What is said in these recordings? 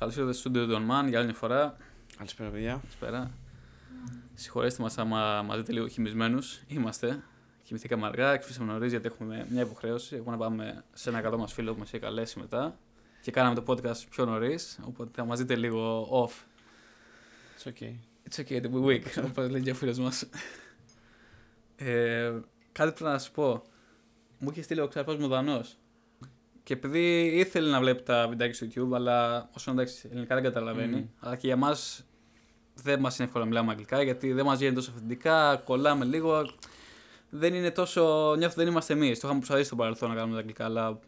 Καλώς ήρθατε στο Studio των Man για άλλη μια φορά. Καλησπέρα, παιδιά. Καλησπέρα. Συγχωρέστε μας άμα μα δείτε λίγο χυμισμένους. Είμαστε. Κοιμηθήκαμε αργά, ξυπνήσαμε νωρίς γιατί έχουμε μια υποχρέωση. Έχουμε να πάμε σε ένα καλό μας φίλο που μας έχει καλέσει μετά. Και κάναμε το podcast πιο νωρίς. Οπότε θα μας δείτε λίγο off. It's okay. It's okay to be weak, όπως λέει και ο φίλος μας. Ε, κάτι πρέπει να σας πω. Μου είχε στείλει ο ξαφό μου Δανός. Και επειδή ήθελε να βλέπει τα βιντεάκια στο YouTube, αλλά όσο εντάξει, ελληνικά δεν καταλαβαίνει. Mm. Αλλά και για μας δεν μας είναι εύκολο να μιλάμε αγγλικά, γιατί δεν μας βγαίνει τόσο αυθεντικά, κολλάμε λίγο. Δεν είναι τόσο. Νιώθω δεν είμαστε εμείς. Το είχαμε προσπαθήσει στο παρελθόν να κάνουμε τα αγγλικά, αλλά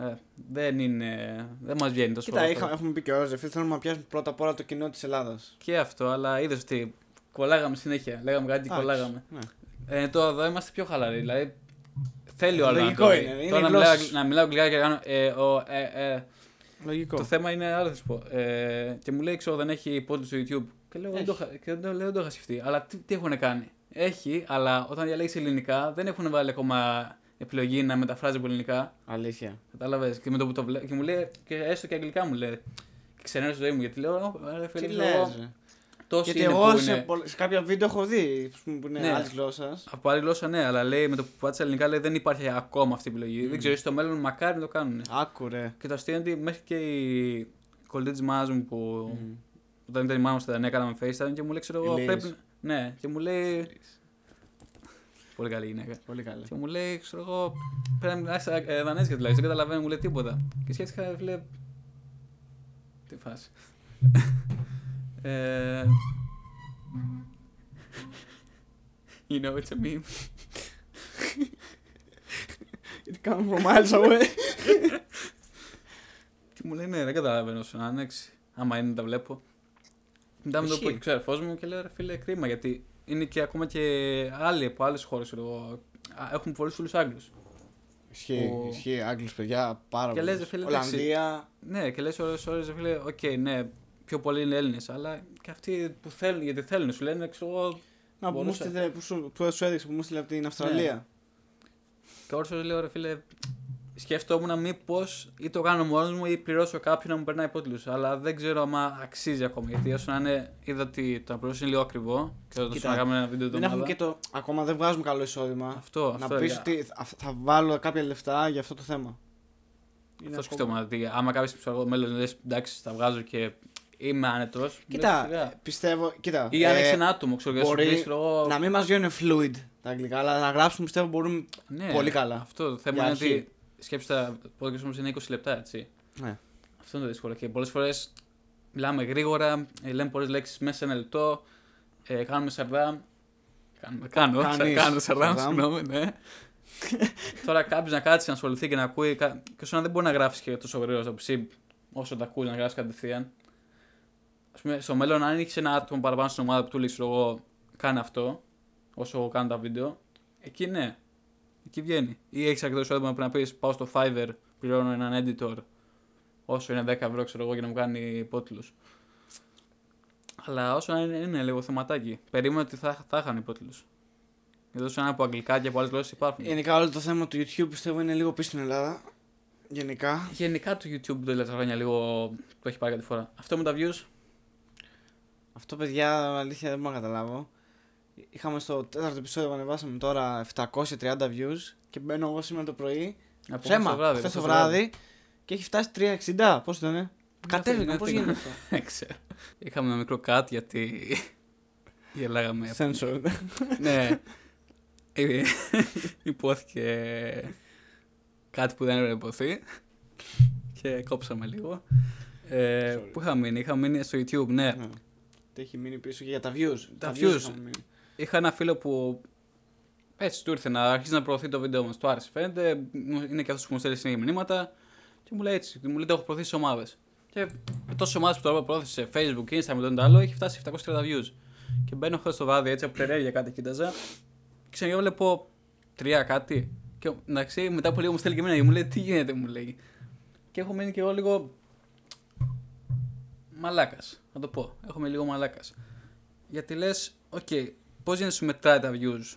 ε, δεν είναι. Δεν μας βγαίνει τόσο Κοίτα, εύκολα. είχα, έχουμε πει και όλε. Φίλοι, θέλουμε να πιάσουμε πρώτα απ' όλα το κοινό της Ελλάδας. Και αυτό, αλλά είδες ότι κολλάγαμε συνέχεια. Λέγαμε κάτι, κολλάγαμε. Ναι. Ε, τώρα εδώ είμαστε πιο χαλαροί. Δηλαδή θέλει ο άλλο να Λογικό το δει. είναι, είναι Τώρα να οι μιλάω, γλώσσες. να μιλάω αγγλικά και να κάνω. Ε, ο, ε, ε, Λογικό. το θέμα είναι άλλο, θα σου πω. Ε, και μου λέει, ξέρω, δεν έχει υπότιτλοι στο YouTube. Και λέω, δεν το, Έχει. είχα- και δεν, το- λέω, δεν το είχα σκεφτεί. Αλλά τι, τι έχουν κάνει. Έχει, αλλά όταν διαλέγεις ελληνικά δεν έχουν βάλει ακόμα επιλογή να μεταφράζει από ελληνικά. Αλήθεια. Κατάλαβες. Και, με το που το βλέ- και μου λέει, και έστω και αγγλικά μου λέει. Και ξενέρω στη ζωή μου γιατί λέω, «Ω, ρε φίλε, Τι ξέρω εγώ, λε. Τόσο Γιατί είναι εγώ που σε, είναι. πολλ- σε κάποια βίντεο έχω δει ας πούμε, που είναι Ναι. άλλης γλώσσας. Από άλλη γλώσσα ναι, αλλά λέει με το που πάτησα ελληνικά λέει δεν υπάρχει ακόμα αυτή η επιλογή. Δεν ξέρω, στο μέλλον μακάρι να το κάνουν. Άκου ρε. Και το αστείο είναι ότι μέχρι και η κολλητή της μάνα μου που Μμ. όταν ήταν η μάνα μου στα Δανία κάναμε FaceTime και μου λέει ξέρω εγώ Η Liz. πρέπει. Ναι, και μου λέει. Πολύ καλή γυναίκα. Πολύ καλά. Και μου λέει, ξέρω εγώ, πρέπει να μιλάς ε, δανέζικα δηλαδή, δεν καταλαβαίνω, μου λέει τίποτα. Και σκέφτηκα, φίλε. Τι φάση. Ε, you know it's a meme. Γιατί κάνουμε from miles away. Και μου λέει, ναι, δεν καταλαβαίνω σου άνοιξη. Άμα είναι, τα βλέπω. Μετά με το Ισχύει. πω και ξέρω, φως μου και λέω, ρε φίλε, κρίμα γιατί είναι και ακόμα και άλλοι από άλλες χώρες. Έχουν πολλούς φίλους Άγγλους. Ισχύει, Που- ισχύει. Άγγλους παιδιά πάρα Και πολύ. λες, ρε φίλε, εντάξει. Ολλανδία. Ναι, και λες ώρες ώρες, ρε φίλε, οκ, ναι, πιο πολλοί είναι Έλληνες, αλλά και αυτοί που θέλουν, γιατί θέλουν, σου λένε, ξέρω εγώ. Να που μου Μπορούσα. στείλε, που, σου, που σου έδειξε που μου στείλε από την Αυστραλία. Και ώρες ώρες λέω, ρε φίλε, σκέφτομαι μήπως ή το κάνω μόνος μου ή πληρώσω κάποιον να μου περνάει υπότιτλους. Αλλά δεν ξέρω αν αξίζει ακόμα. Γιατί όσο να είναι, είδα ότι το να πληρώσω είναι λίγο ακριβό. Και θα το Κοίτα, να κάνουμε ένα βίντεο το Δεν έχουμε και το. Ακόμα δεν βγάζουμε καλό εισόδημα. Αυτό, να αυτό, πεις για- ότι θα- θα βάλω κάποια λεφτά για αυτό το θέμα. Είναι Αυτό ακόμα- σκεφτόμουν. ότι άμα κάποιος στο μέλλον λες, εντάξει, τα βγάζω και είμαι άνετος. Κοίτα, ε, πιστεύω. Κοίτα, Ή αν ε, έχει ένα άτομο, ξέρω και σου μπορεί πει, ξέρω εγώ. να μην μας βγαίνουν fluid τα αγγλικά, αλλά να γράψουμε πιστεύω μπορούμε. Ναι, Πολύ καλά. Αυτό το θέμα Για είναι αρχή. ότι σκέψτε τα podcast όμως είναι 20 λεπτά, έτσι. Ναι. Αυτό είναι το δύσκολο. Και πολλές φορές μιλάμε γρήγορα, ε, λέμε πολλές λέξεις μέσα σε ένα λεπτό, ε, κάνουμε σαρδάμ. Κάνουμε, κάνω, Κάνεις ξα- κάνω σαρδάμ, σαρδάμ. συγγνώμη, ναι. Τώρα κάποιος να κάτσει να ασχοληθεί και να ακούει. κα- Και όσο να δεν μπορεί να γράφεις και τόσο γρήγορα από εσύ, όσο τα ακούει να γράφεις κατευθείαν. Α πούμε, στο μέλλον, αν έχεις ένα άτομο παραπάνω στην ομάδα που του λέει, ξέρω εγώ, κάνε αυτό, όσο εγώ κάνω τα βίντεο, εκεί ναι. Εκεί βγαίνει. Ή έχεις αρκετό εισόδημα που να πεις: Πάω στο Fiverr, πληρώνω έναν editor, όσο είναι 10 ευρώ, ξέρω εγώ, για να μου κάνει υπότιτλους. Αλλά όσο να είναι, είναι λίγο θεματάκι. Περίμενα ότι θα, θα είχαν υπότιτλους. Εδώ σαν από αγγλικά και από άλλες γλώσσες υπάρχουν. Γενικά όλο το θέμα του YouTube πιστεύω είναι λίγο πίσω στην Ελλάδα. Γενικά. Γενικά το YouTube τα τελευταία χρόνια λίγο το έχει πάρει κάτι φορά. Αυτό με τα views. Αυτό παιδιά αλήθεια δεν μπορώ να καταλάβω. Είχαμε στο τέταρτο επεισόδιο που ανεβάσαμε τώρα 730 views και μπαίνω εγώ σήμερα το πρωί. Από Ψέμα, χθες το βράδυ, χθες από το χθες βράδυ και έχει φτάσει 360. Πώς ήταν, Κατέβηκα, πώς νιώθηκα. γίνεται αυτό; Δεν ξέρω. Είχαμε ένα μικρό cut γιατί γελάγαμε. Censored. ναι. Ε, Υπόθηκε κάτι που δεν έπρεπε να υποθεί και κόψαμε λίγο. Ε, Sorry. πού είχαμε μείνει, είχαμε μείνει στο YouTube, ναι. Ναι. Τι έχει μείνει πίσω και για τα views. Τα views. είχαμε μείνει. Είχα ένα φίλο που έτσι του ήρθε να αρχίσει να προωθεί το βίντεο μας. Του άρεσε, φαίνεται. Μου- Είναι και αυτός που μου στέλνει συνέχεια μηνύματα. Και μου λέει έτσι, μου λέει το έχω προωθήσει σε ομάδες. Και με τόσες ομάδες που το προώθησε σε Facebook, Instagram με τον άλλο, έχει φτάσει 730 views. Και μπαίνω χθες το βράδυ έτσι από περιέργεια κάτι κοίταζα. Και ξανά βλέπω τρία κάτι. Και εντάξει, μετά από λίγο μου στέλνει και εμένα και μου λέει τι γίνεται, μου λέει. Και έχω μείνει και εγώ λίγο. Μαλάκας. Να το πω. Έχω μείνει λίγο μαλάκας. Γιατί λες, οκ, πώς γίνεται να σου μετράει τα views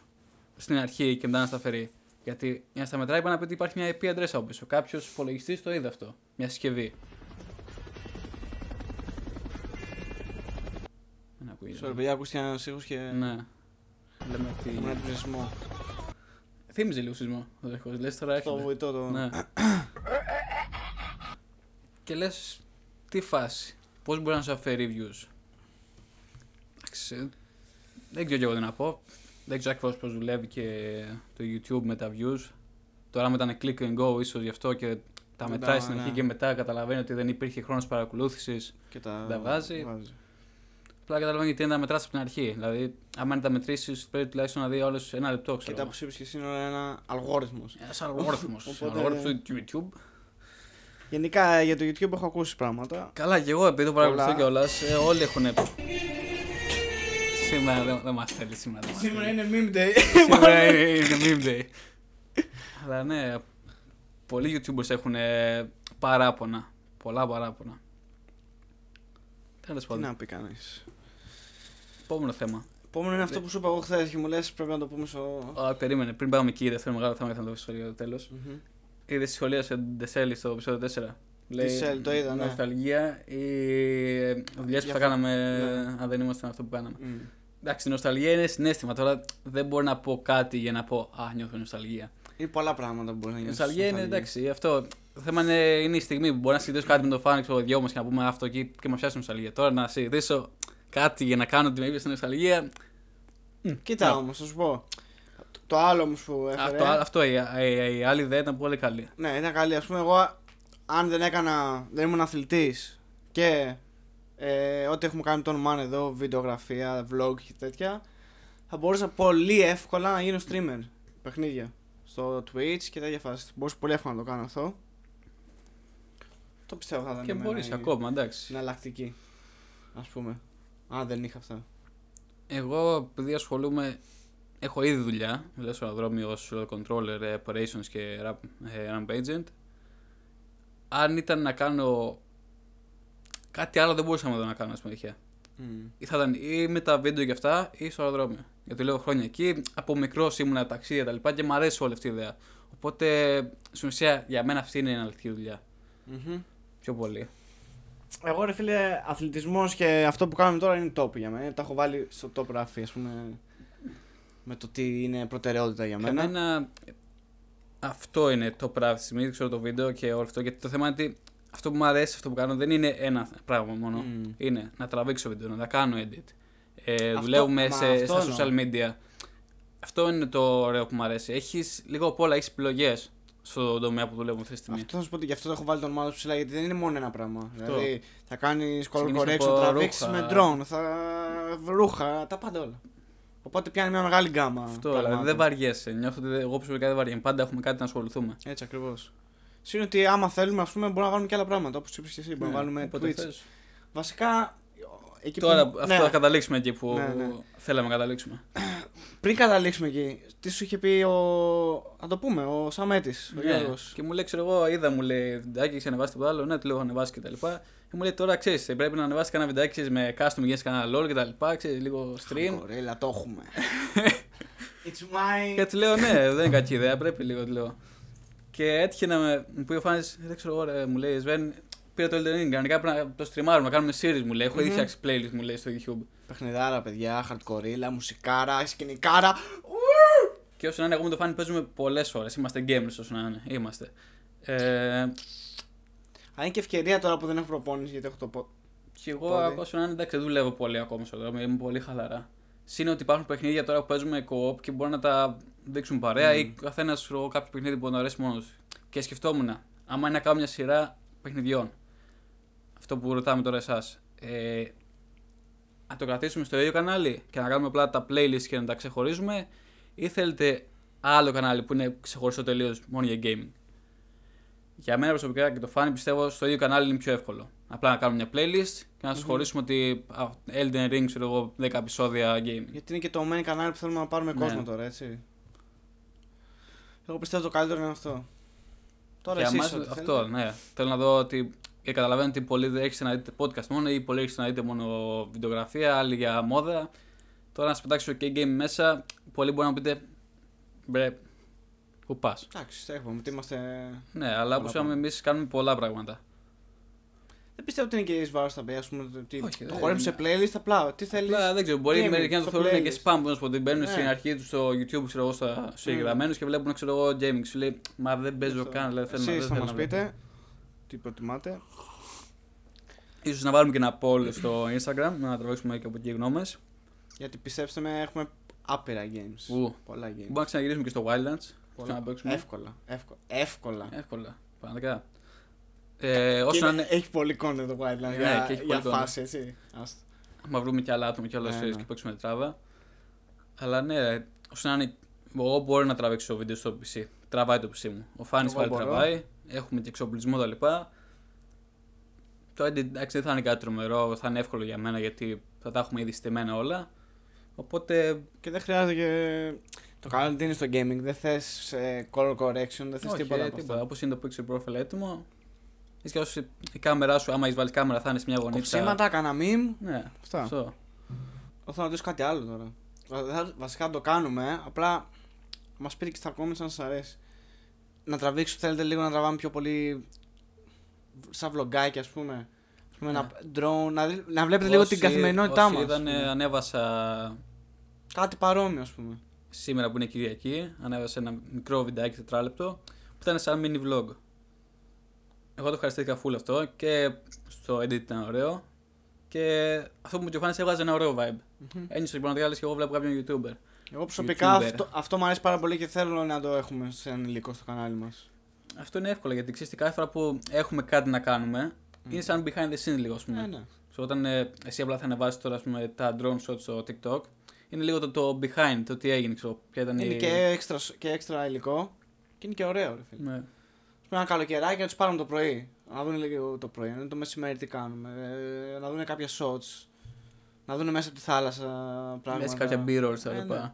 στην αρχή και μετά να στα αφαιρεί. Γιατί για να στα μετράει πρέπει να πει ότι υπάρχει μια IP address από πίσω. Κάποιος υπολογιστής το είδε αυτό. Μια συσκευή. ακούγεται. Sorry, παιδιά, ακούστηκε ένας ήχος και. Ναι. Λέμε ότι. Ήμουν ένα σεισμό. Θύμιζε λίγο σεισμό. ο δέχος. Λες τώρα Το έρχεται. βοητό το. Ναι. και λες, τι φάση. Πώς μπορεί να σου αφαιρεί views. Εντάξει, δεν ξέρω και εγώ τι να πω. Δεν ξέρω ακριβώς πώς δουλεύει και το YouTube με τα views. Τώρα με ήταν click and go, ίσως γι' αυτό και τα Δεν μετράει τα- στην αρχή ναι. και μετά καταλαβαίνει ότι δεν υπήρχε χρόνος παρακολούθησης. Και τα, Τα βάζει. Απλά καταλαβαίνει γιατί είναι να μετράσει από την αρχή. Δηλαδή, άμα είναι τα μετρήσεις, πρέπει τουλάχιστον να δει όλες ένα λεπτό. Και Ξέρω. τα που σου είπες και εσύ είναι ένα αλγόριθμος. Ένας αλγόριθμος. Οπότε- αλγόριθμος του YouTube. Γενικά για το YouTube έχω ακούσει πράγματα. Καλά, και εγώ επειδή το παρακολουθώ Πολλά. κιόλας, ε, όλοι έχουν. Σήμερα δεν, δεν μας θέλει σήμερα. δεν μας θέλει. είναι meme day. Σήμερα είναι, είναι meme day. Αλλά ναι, πολλοί YouTubers έχουν ε, παράπονα. Πολλά παράπονα. Τέλος Τι πάντων. να πει κανείς. Επόμενο θέμα. Επόμενο είναι αυτό που σου είπα εγώ χθες και μου λες πρέπει να το πούμε στο. Α, περίμενε, πριν πάμε εκεί, δεύτερο μεγάλο θέμα, ήθελα να το πω στο τέλος. Μμμ. Είδε τη σχολεία σε Ντεσέλη στο επεισόδιο 4. Ντεσέλη, το είδα, ναι. Νοσταλγία ή δουλειέ που Για θα φο- κάναμε ναι. αν δεν ήμασταν αυτό που κάναμε. Μμ. Εντάξει, η νοσταλγία είναι συνέστημα. Τώρα δεν μπορώ να πω κάτι για να πω Α, νιώθω νοσταλγία. Είναι πολλά πράγματα που μπορεί να Η γίνει. νοσταλγία είναι εντάξει, αυτό. Το θέμα είναι, είναι η στιγμή που μπορεί να συζητήσω κάτι με τον Φάνη, ξέρω δυο μας και να πούμε αυτό εκεί και μας πιάσει νοσταλγία. Τώρα να συζητήσω κάτι για να κάνω ότι με είπε στην νοσταλγία. Κοίτα Ναι. όμως, θα σου πω. Το- Το άλλο όμω που έφερε. Αυτό, αυτό η, η, η άλλη ιδέα ήταν πολύ καλή. Ναι, ήταν καλή. Α πούμε, εγώ αν δεν έκανα. δεν ήμουν αθλητής και ε, ό,τι έχουμε κάνει το όνομά εδώ, βιντεογραφία, vlog και τέτοια, θα μπορούσα πολύ εύκολα να γίνω streamer παιχνίδια. Στο Twitch και τέτοια φάση. Μπορούσα πολύ εύκολα να το κάνω αυτό. Το πιστεύω θα ήταν Και εμένα μπορείς η- ακόμα, εντάξει. εναλλακτική. Α πούμε. Αν δεν είχα αυτά. Εγώ επειδή ασχολούμαι, έχω ήδη δουλειά, δουλειά στο αεροδρόμιο ως controller, ε, operations και ramp, ε, ramp agent. Αν ήταν να κάνω κάτι άλλο δεν μπορούσα να δω να κάνω, ας πούμε, τυχαία. Μμ. Ή θα ήταν ή με τα βίντεο και αυτά ή στο αεροδρόμιο. Γιατί λέω χρόνια εκεί, από μικρό ήμουν ταξίδια και τα λοιπά και μου αρέσει όλη αυτή η ιδέα. Οπότε στην ουσία για μένα αυτή είναι η εναλλακτική δουλειά. Μμμ. Πιο πολύ. Εγώ ρε φίλε, αθλητισμός και αυτό που κάνουμε τώρα είναι top για μένα. Τα έχω βάλει στο top ράφι, ας πούμε. Με το τι είναι προτεραιότητα για Για μένα. μένα αυτό είναι το πράγμα της στιγμή, ξέρω το βίντεο και όλο αυτό. Γιατί το θέμα είναι ότι αυτό που μου αρέσει, αυτό που κάνω δεν είναι ένα πράγμα μόνο. Μμ. Είναι να τραβήξω βίντεο, να τα κάνω edit. Ε, Αυτό- δουλεύουμε μα σε, αυτό στα εννοώ. social media. Αυτό είναι το ωραίο που μου αρέσει. Έχεις λίγο απ' όλα, έχεις επιλογές στον τομέα που δουλεύουμε αυτή τη στιγμή. Αυτό θα σου πω ότι γι' αυτό το έχω βάλει το όνομα του ψηλά, γιατί δεν είναι μόνο ένα πράγμα. Αυτό. Δηλαδή θα κάνεις color Ξεκινήσει correction, από θα τραβήξει ρούχα. με drone, θα ρούχα, τα πάντα όλα. Οπότε πιάνει μια μεγάλη γκάμα. Αυτό, δηλαδή πραγμάτων. δεν βαριέσαι. Νιώθω ότι δεν- εγώ προσωπικά δεν βαριέμαι. Πάντα έχουμε κάτι να ασχοληθούμε. Έτσι ακριβώς. Συν ότι άμα θέλουμε, ας πούμε, μπορούμε να βάλουμε και άλλα πράγματα, όπως είπες και εσύ. Μπορούμε να Ναι, βάλουμε όποτε Twitch. θες. Βασικά. Εκεί Τώρα που... αυτό ναι, θα καταλήξουμε εκεί που Ναι, ναι. θέλαμε να καταλήξουμε. Πριν καταλήξουμε εκεί, τι σου είχε πει ο. Θα το πούμε, ο Σαμέτης, ο Ναι. Γιώργος. Και μου λέει, ξέρω εγώ, είδα, μου λέει, βιντεάκι, έχεις ανεβάσει το άλλο. Ναι, του λέω, έχω ανεβάσει και τα λοιπά. Και μου λέει, τώρα ξέρεις, πρέπει να ανεβάσεις κανένα βιντεάκι ξέρεις, με custom για κανένα LOL και τα λοιπά. Ξέρεις, λίγο stream. Κορέλα, το έχουμε. It's my. Και του λέω, ναι, δεν είναι κακή ιδέα, πρέπει λίγο, του λέω. Και έτυχε να με, μου πει ο Φάνης, δεν ξέρω εγώ, ρε, μου λέει, Σβέν, πήρα το Elden Ring, κανονικά πρέπει να το στριμάρουμε, να κάνουμε series, μου λέει. Έχω ήδη Μμμ. φτιάξει playlist, μου λέει, στο YouTube. Παιχνιδάρα, παιδιά, hardcore, μουσικάρα, σκηνικάρα. Και όσο να είναι, εγώ με το Φάνη παίζουμε πολλές ώρες. Είμαστε gamers, όσο να είναι. Είμαστε. Ε, Αν είναι και ευκαιρία τώρα που δεν έχω προπόνηση, γιατί έχω το πω. Και εγώ, Πόδι. όσο να είναι, εντάξει, δεν δουλεύω πολύ ακόμα στο δρόμο, είμαι πολύ χαλαρά. Συν ότι υπάρχουν παιχνίδια τώρα που παίζουμε co-op και μπορεί να τα δείξουν παρέα Μμμ. ή καθένα κάποιο παιχνίδι που να αρέσει μόνος του. Και σκεφτόμουν, άμα είναι να κάνω μια σειρά παιχνιδιών, αυτό που ρωτάμε τώρα εσάς, ε, να το κρατήσουμε στο ίδιο κανάλι και να κάνουμε απλά τα playlists και να τα ξεχωρίζουμε, ή θέλετε άλλο κανάλι που είναι ξεχωριστό τελείως μόνο για gaming; Για μένα προσωπικά και το φάνη πιστεύω στο ίδιο κανάλι είναι πιο εύκολο. Απλά να κάνουμε μια playlist και να σα Μμμ. χωρίσουμε ότι α, Elden Ring, ξέρω εγώ, 10 επεισόδια gaming. Γιατί είναι και το main κανάλι που θέλουμε να πάρουμε Ναι. κόσμο τώρα, έτσι. Εγώ πιστεύω το καλύτερο είναι αυτό. Τώρα Για εσείς εμάς ό,τι αυτό, θέλετε. ναι. Θέλω να δω ότι. Και καταλαβαίνω ότι πολλοί δεν έχετε να δείτε podcast μόνο ή πολλοί έχετε να δείτε μόνο βιντεογραφία, άλλοι για μόδα. Τώρα να σα πετάξω και game μέσα, πολλοί μπορεί να μου πείτε. Μπρε, πού πα. Εντάξει, έχουμε, ότι είμαστε. Ναι, αλλά όπως Πολλά είπαμε, εμείς κάνουμε πολλά πράγματα. Δεν πιστεύω ότι είναι και εις βάρος τα παιδιά, ας πούμε. το Ότι Όχι, το δεν χορεύουν σε playlist απλά. Τι θέλεις. Απλά δεν ξέρω, μπορεί gaming, μερικοί να το στο θεωρούν και playlist. spam. Πώ ότι μπαίνουν Ναι. στην αρχή τους στο YouTube, ξέρω εγώ, στα- στου Mm. εγγραμμένου και βλέπουν, ξέρω εγώ, gaming. Σου λέει, Μα δεν παίζω Αυτό. καν, δηλαδή θέλω να- Εσείς δεν θα θέλω μας να βλέπω. πείτε τι προτιμάτε. Ίσως να βάλουμε και ένα poll στο Instagram, να τραβήξουμε και από εκεί γνώμες. Γιατί πιστέψτε με, έχουμε άπειρα games. Ου. Πολλά games. Μπορούμε να ξαναγυρίσουμε και στο Wildlands. Πολλά. να παίξουμε. Εύκολα. Εύκολα. Εύκολα. Εύκολα. Πραγματικά. Ε, όσο Και να είναι- είναι. Έχει πολύ content το Wildlands Ναι, για, και έχει για πολύ content. φάση, έτσι. Άστο. Μα βρούμε και άλλα άτομα και άλλα Ναι, series ναι. και παίξουμε τράβα. Αλλά ναι, όσο να είναι. Εγώ μπορώ να τραβήξω βίντεο στο PC. Τραβάει το PC μου. Ο Φάνης Εγώ πάλι μπορώ. τραβάει. Έχουμε και εξοπλισμό κτλ. Το edit εντάξει δεν θα είναι κάτι τρομερό, θα είναι εύκολο για μένα γιατί θα τα έχουμε ήδη στημένα όλα. Οπότε. Και δεν χρειάζεται και. Το καλό είναι ότι είναι στο gaming. Δεν θες color correction, δεν θες όχι, τίποτα. ε, από τίποτα. αυτά. Όπως είναι το Pixel Profile έτοιμο. Έτσι κι αλλιώς η κάμερά σου, άμα έχεις βάλει κάμερα, θα είναι σε μια γωνίτσα. Κοψίματα, κάνα meme. Ναι, Αυτά. αυτό. Εγώ θέλω να ρωτήσω κάτι άλλο τώρα. Βα- Βασικά το κάνουμε, απλά μας πείτε και στα comments αν σας αρέσει. Να τραβήξω, θέλετε λίγο να τραβάμε πιο πολύ σαν βλογκάκι, ας πούμε. Ας πούμε Ναι. ένα drone, να, δει- να βλέπετε λίγο την Όσοι- καθημερινότητά όσοι μας. είδανε, ανέβασα Κάτι παρόμοιο, ας πούμε. Σήμερα που είναι Κυριακή, ανέβασα ένα μικρό βιντεάκι τετράλεπτο που ήταν σαν mini vlog. Εγώ το ευχαριστήθηκα full αυτό και στο edit ήταν ωραίο και αυτό που μου Φάνης έβγαζε ένα ωραίο vibe. Μμμ. Ένιωσα λοιπόν ότι και εγώ βλέπω κάποιον YouTuber. Εγώ προσωπικά YouTuber. αυτό, αυτό μου αρέσει πάρα πολύ και θέλω να το έχουμε σε ένα υλικό στο κανάλι μας. Αυτό είναι εύκολο γιατί ξέρεις κάθε φορά που έχουμε κάτι να κάνουμε είναι σαν behind the scenes λίγο, ας πούμε. Ναι, ναι. So, όταν ε, εσύ απλά θα ανεβάσεις τώρα ας πούμε, τα drone shots στο TikTok, είναι λίγο το, το behind, το τι έγινε, ξέρω, ποια ήταν Είναι η... και έξτρα, και έξτρα υλικό και είναι και ωραίο, ρε φίλε. Ναι. Ας πούμε ένα καλοκαιράκι να τους πάρουμε το πρωί. Να δουν λίγο το πρωί, να δουν το μεσημέρι τι κάνουμε. ε, να δουν κάποια shots. Να δουν μέσα από τη θάλασσα πράγματα. Λες κάποια b-rolls τα Ε, λοιπά. ναι.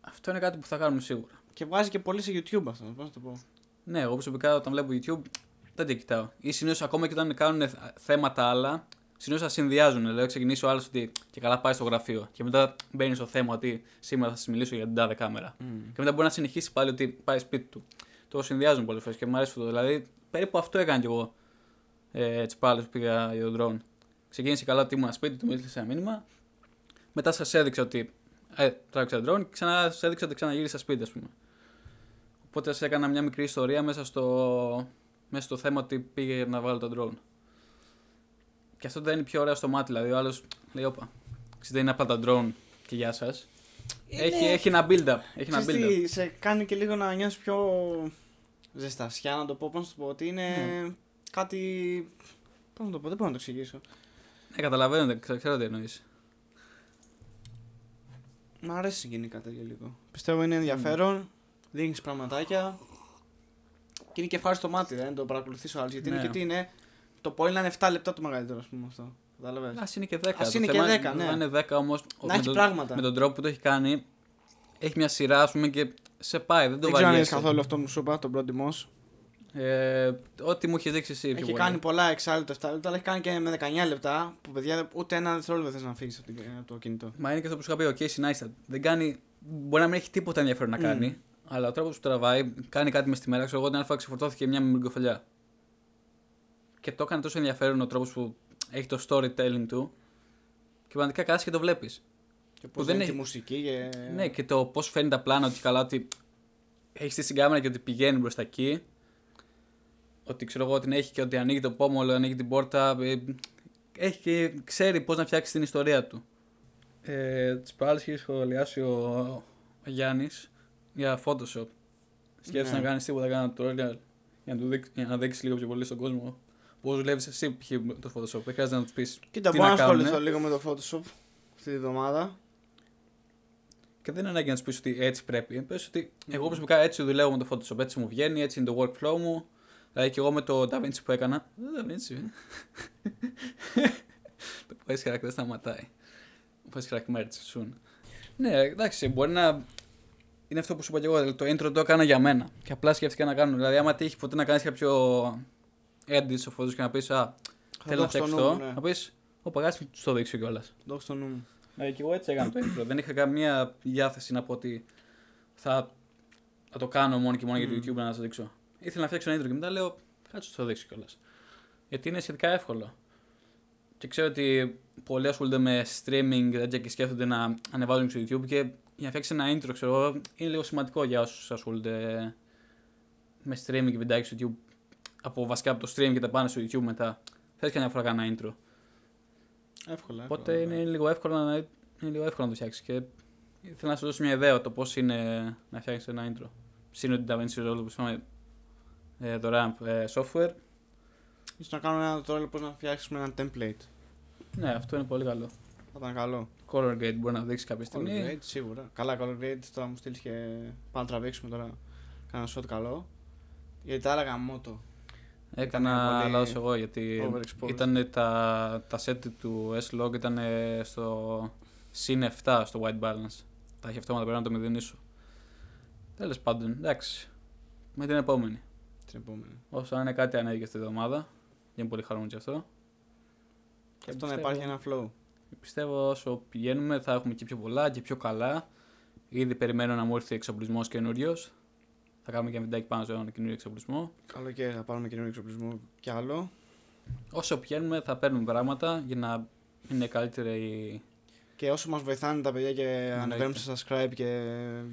Αυτό είναι κάτι που θα κάνουμε σίγουρα. Και βγάζει και πολύ σε YouTube αυτό, πώς να το πω. Ναι, εγώ προσωπικά όταν βλέπω YouTube δεν τα κοιτάω. Ή συνήθως ακόμα και όταν κάνουν θέματα άλλα, συνήθω τα συνδυάζουν. Δηλαδή, ξεκινήσει ο άλλος ότι και καλά πάει στο γραφείο. Και μετά μπαίνει στο θέμα ότι σήμερα θα σας μιλήσω για την τάδε κάμερα. Και μετά μπορεί να συνεχίσει πάλι ότι πάει σπίτι του. Το συνδυάζουν πολλές φορές και μου αρέσει αυτό. Δηλαδή, περίπου αυτό έκανα κι εγώ. Ε, έτσι πάλι που πήγα για τον drone. Ξεκίνησε καλά ότι ήμουν σπίτι του, μου έστειλε ένα μήνυμα. Μετά σας έδειξα ότι. Ε, τράβηξα drone και ξανά σας έδειξα ότι ξαναγύρισα σπίτι, ας πούμε. Οπότε σας έκανα μια μικρή ιστορία μέσα στο, μέσα στο θέμα ότι πήγε να βάλω το drone. Και αυτό δεν είναι πιο ωραίο στο μάτι, δηλαδή ο άλλος λέει: Όπα, ξέρετε, δεν είναι απλά τα drone και γεια σας. Έχει, έχει ένα build-up. Έχει ένα Ξέρεις build-up. τι, σε κάνει και λίγο να νιώσεις πιο ζεστασιά, να το πω, πώς να το πω, ότι είναι Ναι. κάτι... Πώς να το πω, δεν μπορώ να το εξηγήσω. Ε, καταλαβαίνω, δεν ξέρω, ξέρω τι εννοείς. Μ' αρέσει γενικά τέτοιο λίγο. Πιστεύω είναι ενδιαφέρον, δείχνεις πραγματάκια και είναι και ευχάριστο το μάτι, δεν το παρακολουθείς ο άλλος, γιατί Ναι. είναι και τι είναι, το πολύ να είναι 7 λεπτά το μεγαλύτερο, ας πούμε αυτό. Κατάλαβες. Α είναι και 10. Ας Το είναι και θέμα 10, ναι. Να είναι 10 όμως. Να έχει πράγματα. Με τον τρόπο που το έχει κάνει, έχει μια σειρά, ας πούμε, και σε πάει. Δεν το Δεν ξέρω αν βαριέσαι. έχεις καθόλου αυτό που σου είπα, τον πρότιμο. Ε, ό,τι μου έχεις δείξει εσύ. πιο Έχει πολύ. κάνει πολλά εξάλληπτα 7 λεπτά, αλλά έχει κάνει και με 19 λεπτά που παιδιά ούτε ένα δευτερόλεπτο δεν θες να φύγεις από την- από το κινητό. Μα είναι και αυτό που σου είχα πει, ο Casey Neistat. Δεν κάνει. Μπορεί να μην έχει τίποτα ενδιαφέρον να κάνει, αλλά ο τρόπος που τραβάει, κάνει κάτι μες στη μέρα. Ξέρω εγώ την αλφα ξεφορτώθηκε μια μυργκοφελιά. Και το έκανε τόσο ενδιαφέρον ο τρόπος που έχει το storytelling του. Και πραγματικά κάτσε και το βλέπεις. Και πώς δεν δεν έχει- τη μουσική και... Ναι, και το πώς φαίνει τα πλάνα ότι καλά ότι έχεις στήσει την κάμερα και ότι πηγαίνει μπροστά εκεί. Ότι ξέρω εγώ την έχει και ότι ανοίγει το πόμολο, ανοίγει την πόρτα. ε, Έχει και ξέρει πώς να φτιάξει την ιστορία του. Ε, Τις προάλλες είχε σχολιάσει ο, ο Γιάννης για Photoshop. Σκέφτεσαι Ναι. να κάνεις τίποτα, κάνα tutorial για να, του δείξει, για να δείξει λίγο πιο πολύ στον κόσμο πώς δουλεύεις εσύ π.χ. με το Photoshop. Δεν χρειάζεται να τους πεις. Κοίτα, τι μπορώ να να κάνουνε. ασχοληθώ λίγο με το Photoshop αυτή τη εβδομάδα. Και δεν είναι ανάγκη να τους πεις ότι έτσι πρέπει. Πες ότι εγώ προσωπικά έτσι δουλεύω με το Photoshop, έτσι μου βγαίνει, έτσι είναι το workflow μου. Δηλαδή και εγώ με το DaVinci που έκανα. Δεν DaVinci. το voice crack δεν σταματάει. Voice crack merch soon. Ναι, εντάξει, μπορεί να. Είναι αυτό που σου είπα και εγώ. δηλαδή Το intro το έκανα για μένα. Και απλά σκέφτηκα να κάνω. Δηλαδή, άμα τύχει ποτέ να κάνεις κάποιο edit στο Photoshop και να πεις Α, Θα θέλω να το έχω στο φτιάξω νου αυτό. μου, ναι. Να πεις Ω παγάσει, του το δείξω κιόλας. Το έχω στο νου μου. Ναι, και εγώ έτσι έκανα το intro. Δεν είχα καμία διάθεση να πω ότι θα, θα το κάνω μόνο και μόνο για το Μμμ. YouTube να σα δείξω. Ήθελα να φτιάξω ένα intro και μετά λέω, κάτσε να το δείξω κιόλας. Γιατί είναι σχετικά εύκολο. Και ξέρω ότι πολλοί ασχολούνται με streaming τέτοια και σκέφτονται να ανεβάζουν στο YouTube και για να φτιάξει ένα intro, ξέρω εγώ, είναι λίγο σημαντικό για όσους ασχολούνται με streaming και βιντεάκι στο YouTube. Από βασικά από το stream και τα πάνε στο YouTube μετά. Θες και μια φορά κάνα intro. Εύκολα. Οπότε εύκολα, είναι λίγο εύκολο να, είναι λίγο εύκολο να το φτιάξεις. Και ήθελα να σου δώσω μια ιδέα το πώς είναι να φτιάξεις ένα intro. Συν ότι τα DaVinci Resolve που είπαμε ε, δωρεάν ε, software. Ίσως να κάνω ένα tutorial πώς να φτιάξουμε ένα template. Ναι, αυτό είναι πολύ καλό. Θα ήταν καλό. Color Grade μπορεί να δείξεις κάποια Color στιγμή. grade, σίγουρα. Καλά, color grade. Τώρα μου στείλεις και πάμε να τραβήξουμε τώρα. Κάνα shot καλό. Γιατί τα άλλα γαμώτο. Έκανα πολύ λάθος εγώ γιατί overexposed. ήταν τα, τα set του S-Log ήταν στο συν 7 στο white balance. Τα έχει αυτόματα πρέπει να το μηδενίσω. Τέλος πάντων, εντάξει. Με την επόμενη. Την επόμενη. Όσο να είναι κάτι ανέβηκε αυτή τη εβδομάδα. Δεν πολύ χαρούμενο γι' αυτό. Και αυτό να πιστεύω- υπάρχει ένα flow. Πιστεύω όσο πηγαίνουμε θα έχουμε και πιο πολλά και πιο καλά. Ήδη περιμένω να μου έρθει εξοπλισμός καινούριος. Θα κάνουμε και ένα βιντεάκι πάνω στον καινούριο εξοπλισμό. Καλό και θα πάρουμε καινούριο εξοπλισμό κι άλλο. Όσο πηγαίνουμε θα παίρνουμε πράγματα για να είναι καλύτερη η Και όσο μας βοηθάνε τα παιδιά και ανεβαίνουν σε subscribe και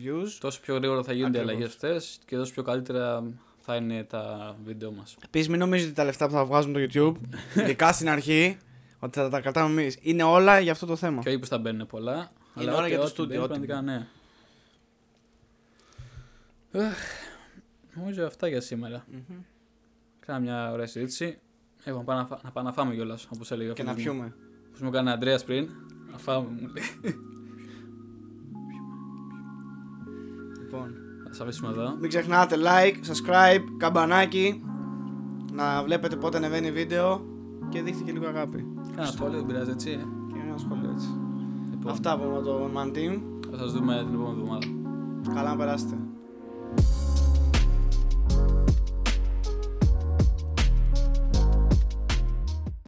views. Τόσο πιο γρήγορα θα γίνονται οι Ακριβώς. αλλαγές αυτές και τόσο πιο καλύτερα θα είναι τα βίντεο μας. Επίσης, μην νομίζετε τα λεφτά που θα βγάζουμε το YouTube, ειδικά στην αρχή, ότι θα τα κρατάμε εμείς. Είναι όλα για αυτό το θέμα. Και όχι που θα μπαίνουν πολλά. αλλά ώρα ό,τι- για το ό,τι στούντιο, μπαίνει, ό,τι πραγματικά ναι. Αχ, Νομίζω αυτά για σήμερα. Μμμ. Κάνα μια ωραία συζήτηση. Εγώ να πάω να, φά- να, πάω να φάμε κιόλας, όπως έλεγε ο Και να φίλος μου. πιούμε. Όπω μου έκανε ο Αντρέας πριν. Να φάμε, μου λέει. Λοιπόν. Θα σα αφήσουμε εδώ. Μην ξεχνάτε like, subscribe, καμπανάκι. Να βλέπετε πότε ανεβαίνει βίντεο. Και δείχνει και λίγο αγάπη. Κάνα σχόλιο, δεν πειράζει έτσι. Και ένα σχόλιο έτσι. Λοιπόν, Αυτά από το Man Team. θα σας δούμε την επόμενη εβδομάδα. Καλά να περάσετε.